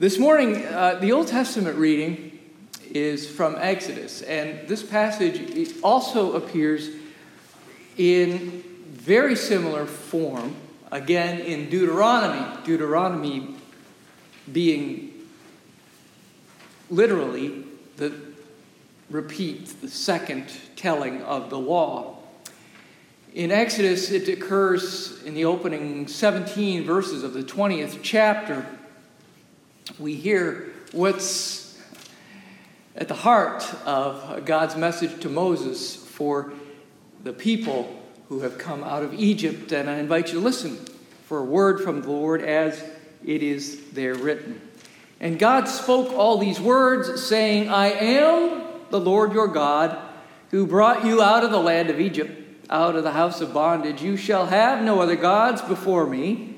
This morning, uh, the Old Testament reading is from Exodus, and this passage also appears in very similar form again in Deuteronomy. Deuteronomy being literally the repeat, the second telling of the law. In Exodus, it occurs in the opening 17 verses of the 20th chapter. We hear what's at the heart of God's message to Moses for the people who have come out of Egypt. And I invite you to listen for a word from the Lord as it is there written. And God spoke all these words, saying, I am the Lord your God, who brought you out of the land of Egypt, out of the house of bondage. You shall have no other gods before me.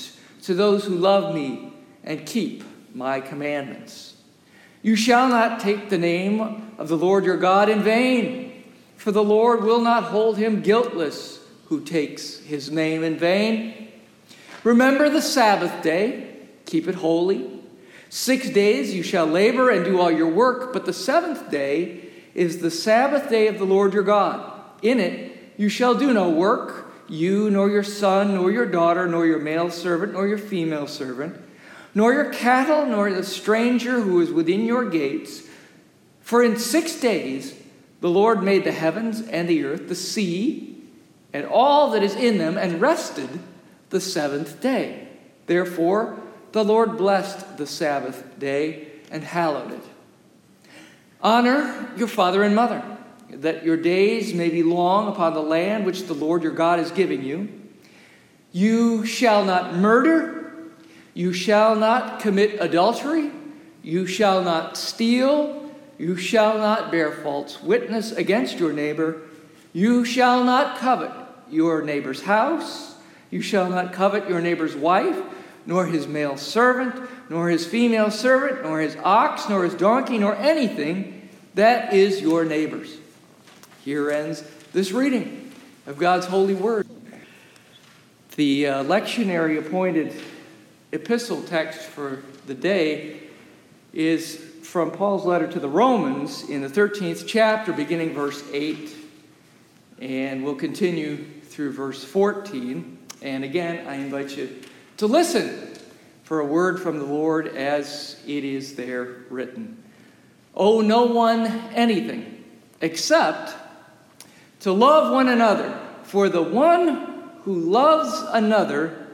to those who love me and keep my commandments. You shall not take the name of the Lord your God in vain, for the Lord will not hold him guiltless who takes his name in vain. Remember the Sabbath day, keep it holy. Six days you shall labor and do all your work, but the seventh day is the Sabbath day of the Lord your God. In it you shall do no work, you, nor your son, nor your daughter, nor your male servant, nor your female servant, nor your cattle, nor the stranger who is within your gates. For in six days the Lord made the heavens and the earth, the sea, and all that is in them, and rested the seventh day. Therefore, the Lord blessed the Sabbath day and hallowed it. Honor your father and mother, that your days may be long upon the land which the Lord your God is giving you. You shall not murder. You shall not commit adultery. You shall not steal. You shall not bear false witness against your neighbor. You shall not covet your neighbor's house. You shall not covet your neighbor's wife nor his male servant, nor his female servant, nor his ox, nor his donkey, nor anything that is your neighbor's. Here ends this reading of God's holy word. The uh, lectionary appointed epistle text for the day is from Paul's letter to the Romans in the 13th chapter, beginning verse 8, and we'll continue through verse 14. And again, I invite you to listen for a word from the Lord as it is there written. Owe no one anything except to love one another, for the one who loves another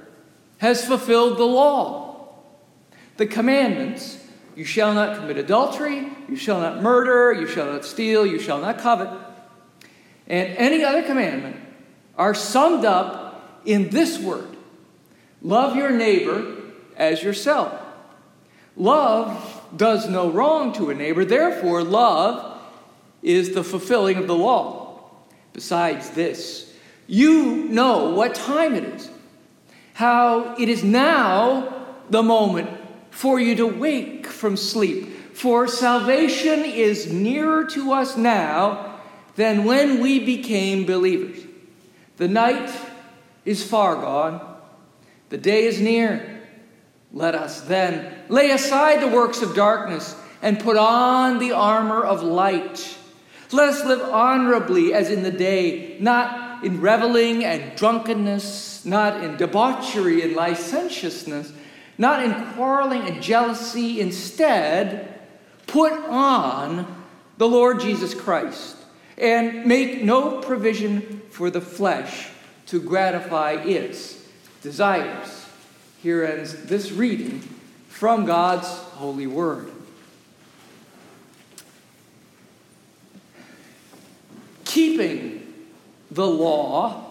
has fulfilled the law. The commandments you shall not commit adultery, you shall not murder, you shall not steal, you shall not covet, and any other commandment are summed up in this word Love your neighbor as yourself. Love does no wrong to a neighbor, therefore, love is the fulfilling of the law. Besides this, you know what time it is, how it is now the moment for you to wake from sleep. For salvation is nearer to us now than when we became believers. The night is far gone the day is near. Let us then lay aside the works of darkness and put on the armor of light. Let us live honorably as in the day, not in reveling and drunkenness, not in debauchery and licentiousness, not in quarreling and jealousy. Instead, put on the Lord Jesus Christ and make no provision for the flesh to gratify its desires. Here ends this reading from God's holy word. Keeping the law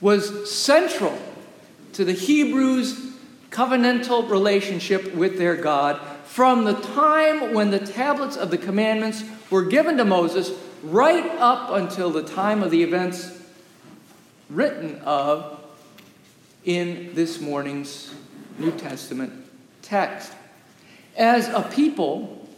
was central to the Hebrews' covenantal relationship with their God from the time when the tablets of the commandments were given to Moses right up until the time of the events written of in this morning's New Testament text. As a people,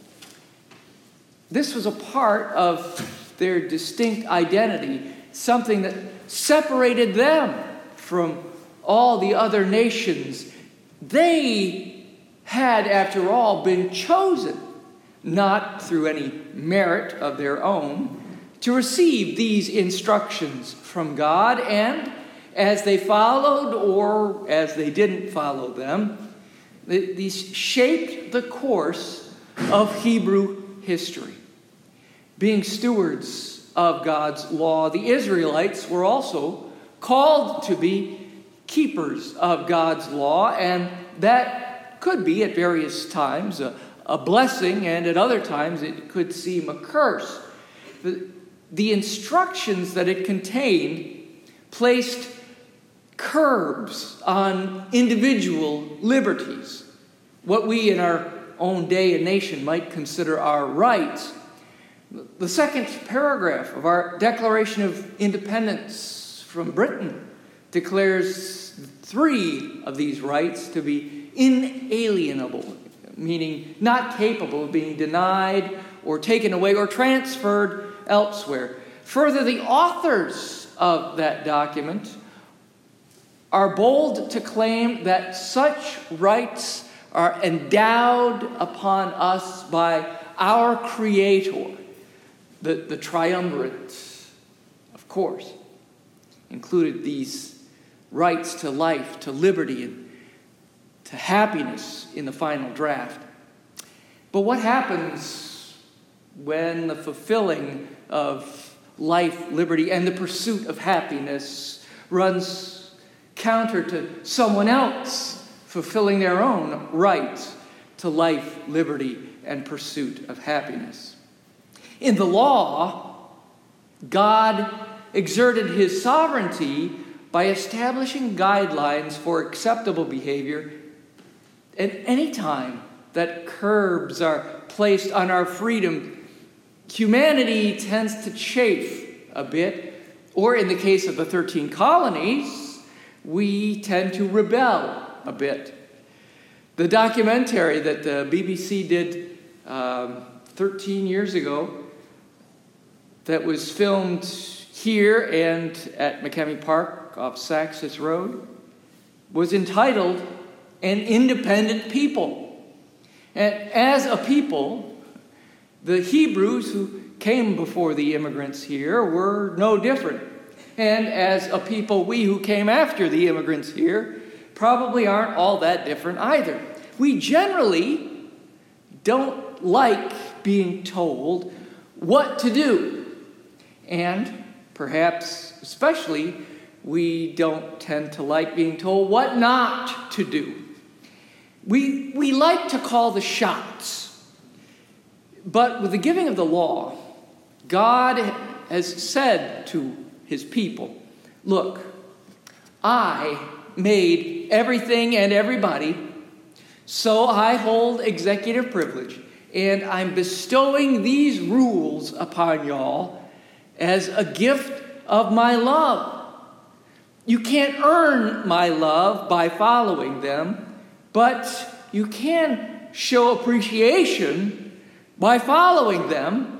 this was a part of their distinct identity, something that separated them from all the other nations. They had, after all, been chosen, not through any merit of their own, to receive these instructions from God, and as they followed or as they didn't follow them, these shaped the course of Hebrew history. Being stewards of God's law, the Israelites were also called to be keepers of God's law, and that could be at various times a, a blessing, and at other times it could seem a curse. The, the instructions that it contained placed curbs on individual liberties, what we in our own day and nation might consider our rights. The second paragraph of our Declaration of Independence from Britain declares three of these rights to be inalienable, meaning not capable of being denied or taken away or transferred elsewhere. Further, the authors of that document are bold to claim that such rights are endowed upon us by our Creator, the, the triumvirate, of course, included these rights to life, to liberty, and to happiness in the final draft. But what happens when the fulfilling of life, liberty, and the pursuit of happiness runs counter to someone else fulfilling their own rights to life, liberty, and pursuit of happiness. In the law, God exerted his sovereignty by establishing guidelines for acceptable behavior at any time that curbs are placed on our freedom. Humanity tends to chafe a bit, or in the case of the 13 colonies, we tend to rebel a bit. The documentary that the BBC did um, 13 years ago, that was filmed here and at Makemie Park off Saxis Road, was entitled An Independent People. And as a people, the Hebrews who came before the immigrants here were no different. And as a people, we who came after the immigrants here probably aren't all that different either. We generally don't like being told what to do. And perhaps, especially, we don't tend to like being told what not to do. We, we like to call the shots. But with the giving of the law, God has said to his people. Look, I made everything and everybody, so I hold executive privilege, and I'm bestowing these rules upon y'all as a gift of my love. You can't earn my love by following them, but you can show appreciation by following them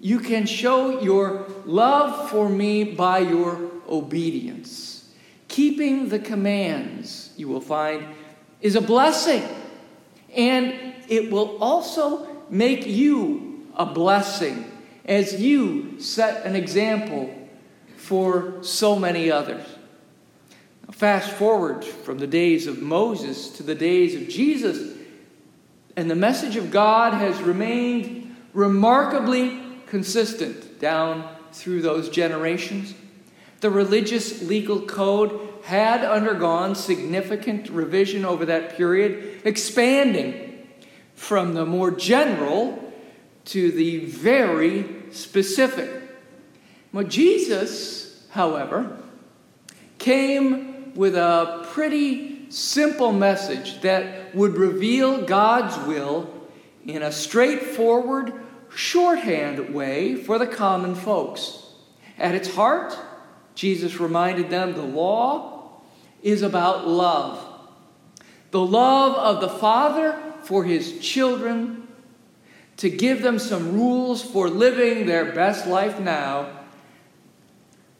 you can show your love for me by your obedience. Keeping the commands, you will find, is a blessing. And it will also make you a blessing as you set an example for so many others. Fast forward from the days of Moses to the days of Jesus, and the message of God has remained remarkably consistent down through those generations. The religious legal code had undergone significant revision over that period, expanding from the more general to the very specific. Well, Jesus, however, came with a pretty simple message that would reveal God's will in a straightforward, shorthand way for the common folks. At its heart, Jesus reminded them the law is about love. The love of the Father for his children, to give them some rules for living their best life now.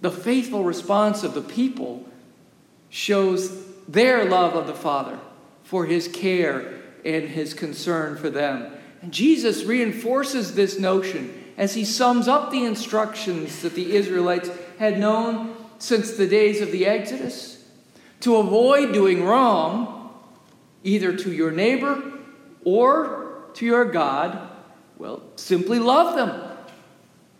The faithful response of the people shows their love of the Father for his care and his concern for them. And Jesus reinforces this notion as he sums up the instructions that the Israelites had known since the days of the Exodus to avoid doing wrong, either to your neighbor or to your God. Well, simply love them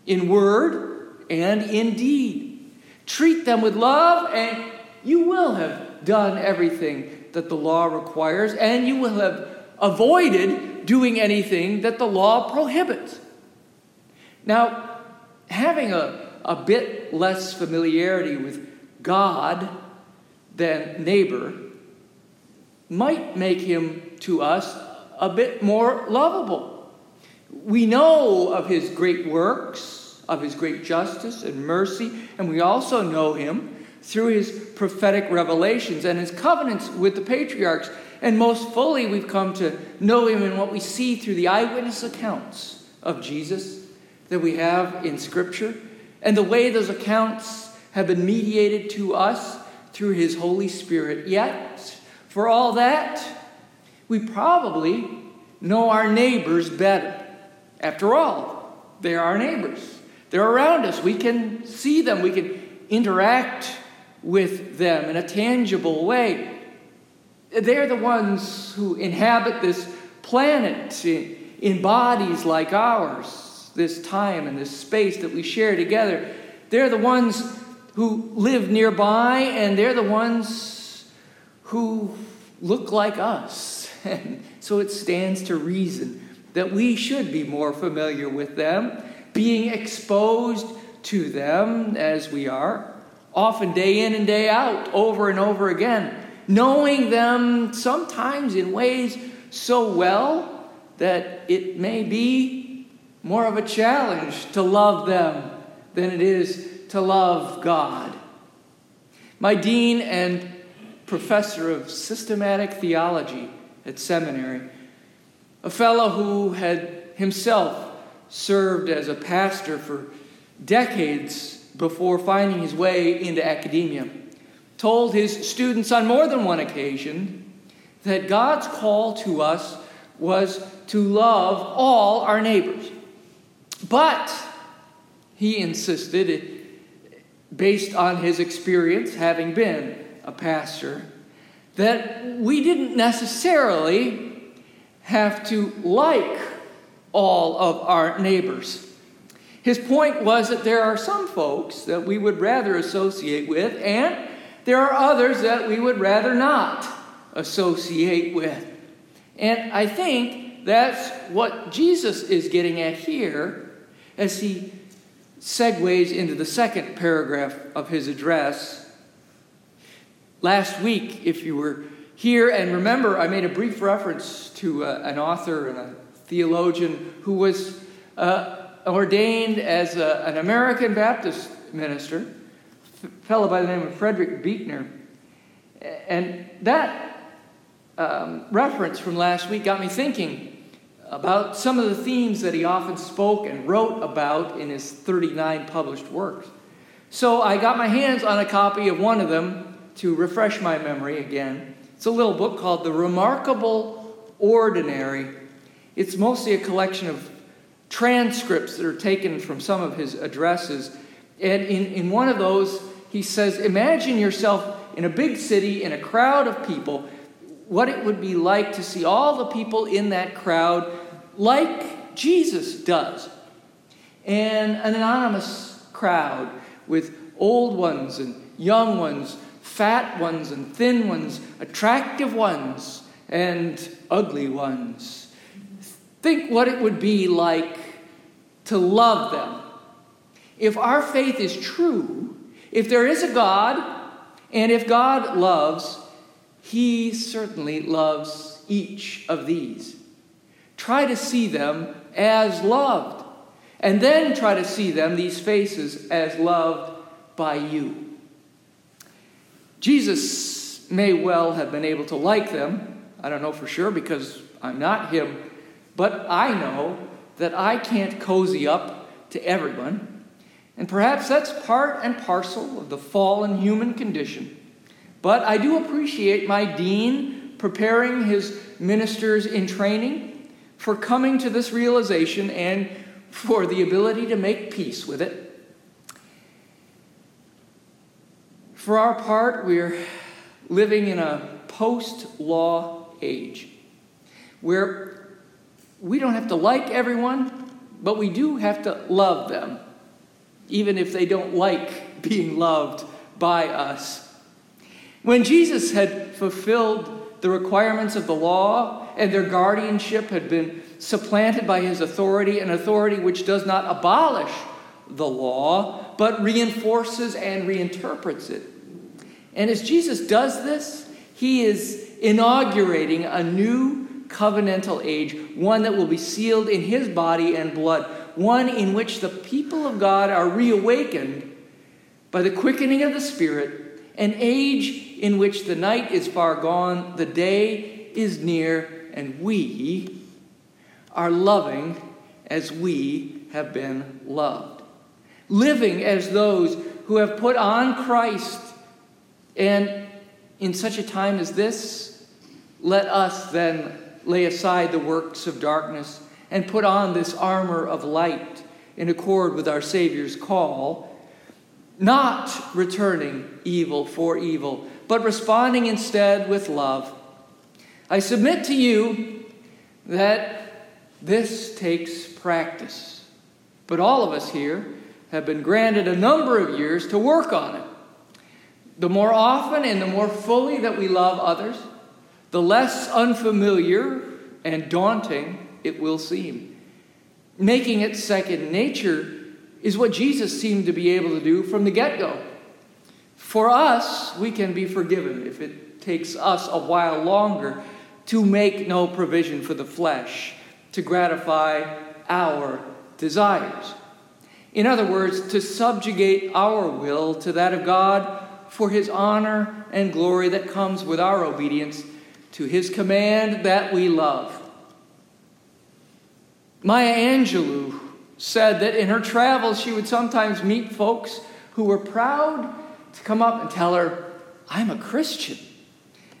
in word and in deed. Treat them with love, and you will have done everything that the law requires, and you will have avoided doing anything that the law prohibits. Now, having a, a bit less familiarity with God than neighbor might make him to us a bit more lovable. We know of his great works, of his great justice and mercy, and we also know him through his prophetic revelations and his covenants with the patriarchs. And most fully, we've come to know him in what we see through the eyewitness accounts of Jesus that we have in Scripture, and the way those accounts have been mediated to us through his Holy Spirit. Yet, for all that, we probably know our neighbors better. After all, they're our neighbors. They're around us. We can see them. We can interact with them in a tangible way. They're the ones who inhabit this planet in bodies like ours, this time and this space that we share together. They're the ones who live nearby, and they're the ones who look like us. And so it stands to reason that we should be more familiar with them, being exposed to them as we are often day in and day out, over and over again, knowing them sometimes in ways so well that it may be more of a challenge to love them than it is to love God. My dean and professor of systematic theology at seminary, a fellow who had himself served as a pastor for decades before finding his way into academia, told his students on more than one occasion that God's call to us was to love all our neighbors. But, he insisted, based on his experience having been a pastor, that we didn't necessarily have to like all of our neighbors. His point was that there are some folks that we would rather associate with, and there are others that we would rather not associate with. And I think that's what Jesus is getting at here as he segues into the second paragraph of his address. Last week, if you were here, and remember, I made a brief reference to uh, an author and a theologian who was. Uh, ordained as a, an American Baptist minister, a fellow by the name of Frederick Buechner. And that um, reference from last week got me thinking about some of the themes that he often spoke and wrote about in his 39 published works. So I got my hands on a copy of one of them to refresh my memory again. It's a little book called The Remarkable Ordinary. It's mostly a collection of transcripts that are taken from some of his addresses. And in, in one of those, he says, Imagine yourself in a big city, in a crowd of people, what it would be like to see all the people in that crowd like Jesus does. And an anonymous crowd with old ones and young ones, fat ones and thin ones, attractive ones and ugly ones. Think what it would be like to love them. If our faith is true, if there is a God, and if God loves, He certainly loves each of these. Try to see them as loved, and then try to see them, these faces, as loved by you. Jesus may well have been able to like them. I don't know for sure because I'm not him, but I know that I can't cozy up to everyone. And perhaps that's part and parcel of the fallen human condition. But I do appreciate my dean preparing his ministers in training for coming to this realization and for the ability to make peace with it. For our part, we're living in a post law age where we don't have to like everyone, but we do have to love them, even if they don't like being loved by us. When Jesus had fulfilled the requirements of the law and their guardianship had been supplanted by his authority, an authority which does not abolish the law, but reinforces and reinterprets it. And as Jesus does this, he is inaugurating a new covenantal age, one that will be sealed in his body and blood, one in which the people of God are reawakened by the quickening of the Spirit, an age in which the night is far gone, the day is near, and we are loving as we have been loved. Living as those who have put on Christ. And in such a time as this, let us then lay aside the works of darkness and put on this armor of light in accord with our Savior's call, not returning evil for evil, but responding instead with love. I submit to you that this takes practice, but all of us here have been granted a number of years to work on it. The more often and the more fully that we love others, the less unfamiliar and daunting it will seem. Making it second nature is what Jesus seemed to be able to do from the get go. For us, we can be forgiven if it takes us a while longer to make no provision for the flesh to gratify our desires. In other words, to subjugate our will to that of God for his honor and glory that comes with our obedience to his command that we love. Maya Angelou said that in her travels she would sometimes meet folks who were proud to come up and tell her, I'm a Christian.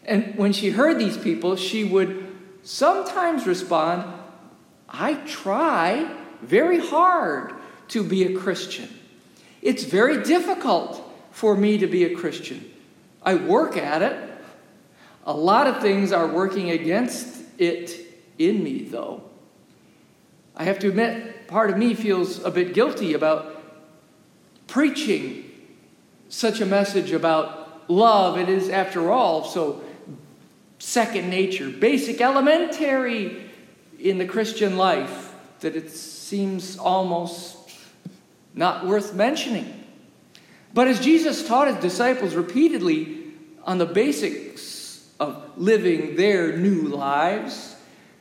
And when she heard these people, she would sometimes respond, I try very hard to be a Christian. It's very difficult for me to be a Christian. I work at it, a lot of things are working against it in me, though. I have to admit, part of me feels a bit guilty about preaching such a message about love. It is, after all, so second nature, basic, elementary in the Christian life that it seems almost not worth mentioning. But as Jesus taught his disciples repeatedly on the basics of living their new lives.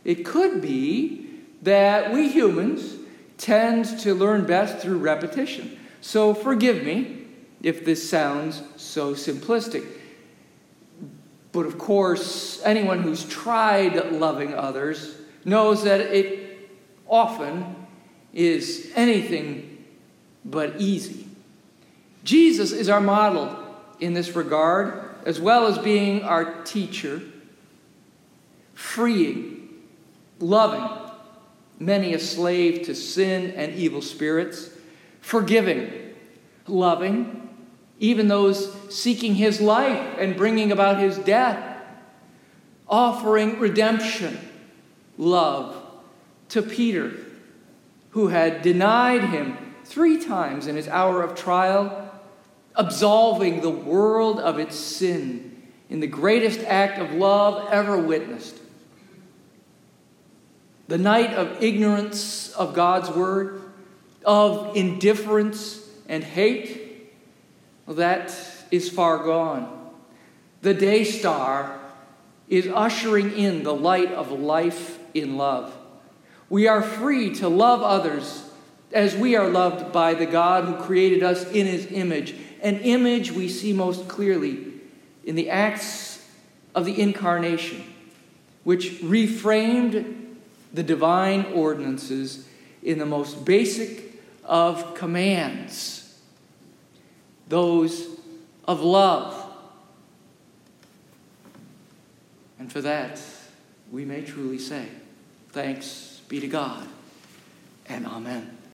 It could be that we humans tend to learn best through repetition. So forgive me if this sounds so simplistic. But of course, anyone who's tried loving others knows that it often is anything but easy. Jesus is our model in this regard as well as being our teacher, freeing, loving many a slave to sin and evil spirits, forgiving, loving even those seeking his life and bringing about his death, offering redemption, love to Peter, who had denied him three times in his hour of trial absolving the world of its sin in the greatest act of love ever witnessed. The night of ignorance of God's word, of indifference and hate, that is far gone. The day star is ushering in the light of life in love. We are free to love others as we are loved by the God who created us in his image, an image we see most clearly in the acts of the incarnation, which reframed the divine ordinances in the most basic of commands, those of love. And for that, we may truly say, Thanks be to God, and Amen.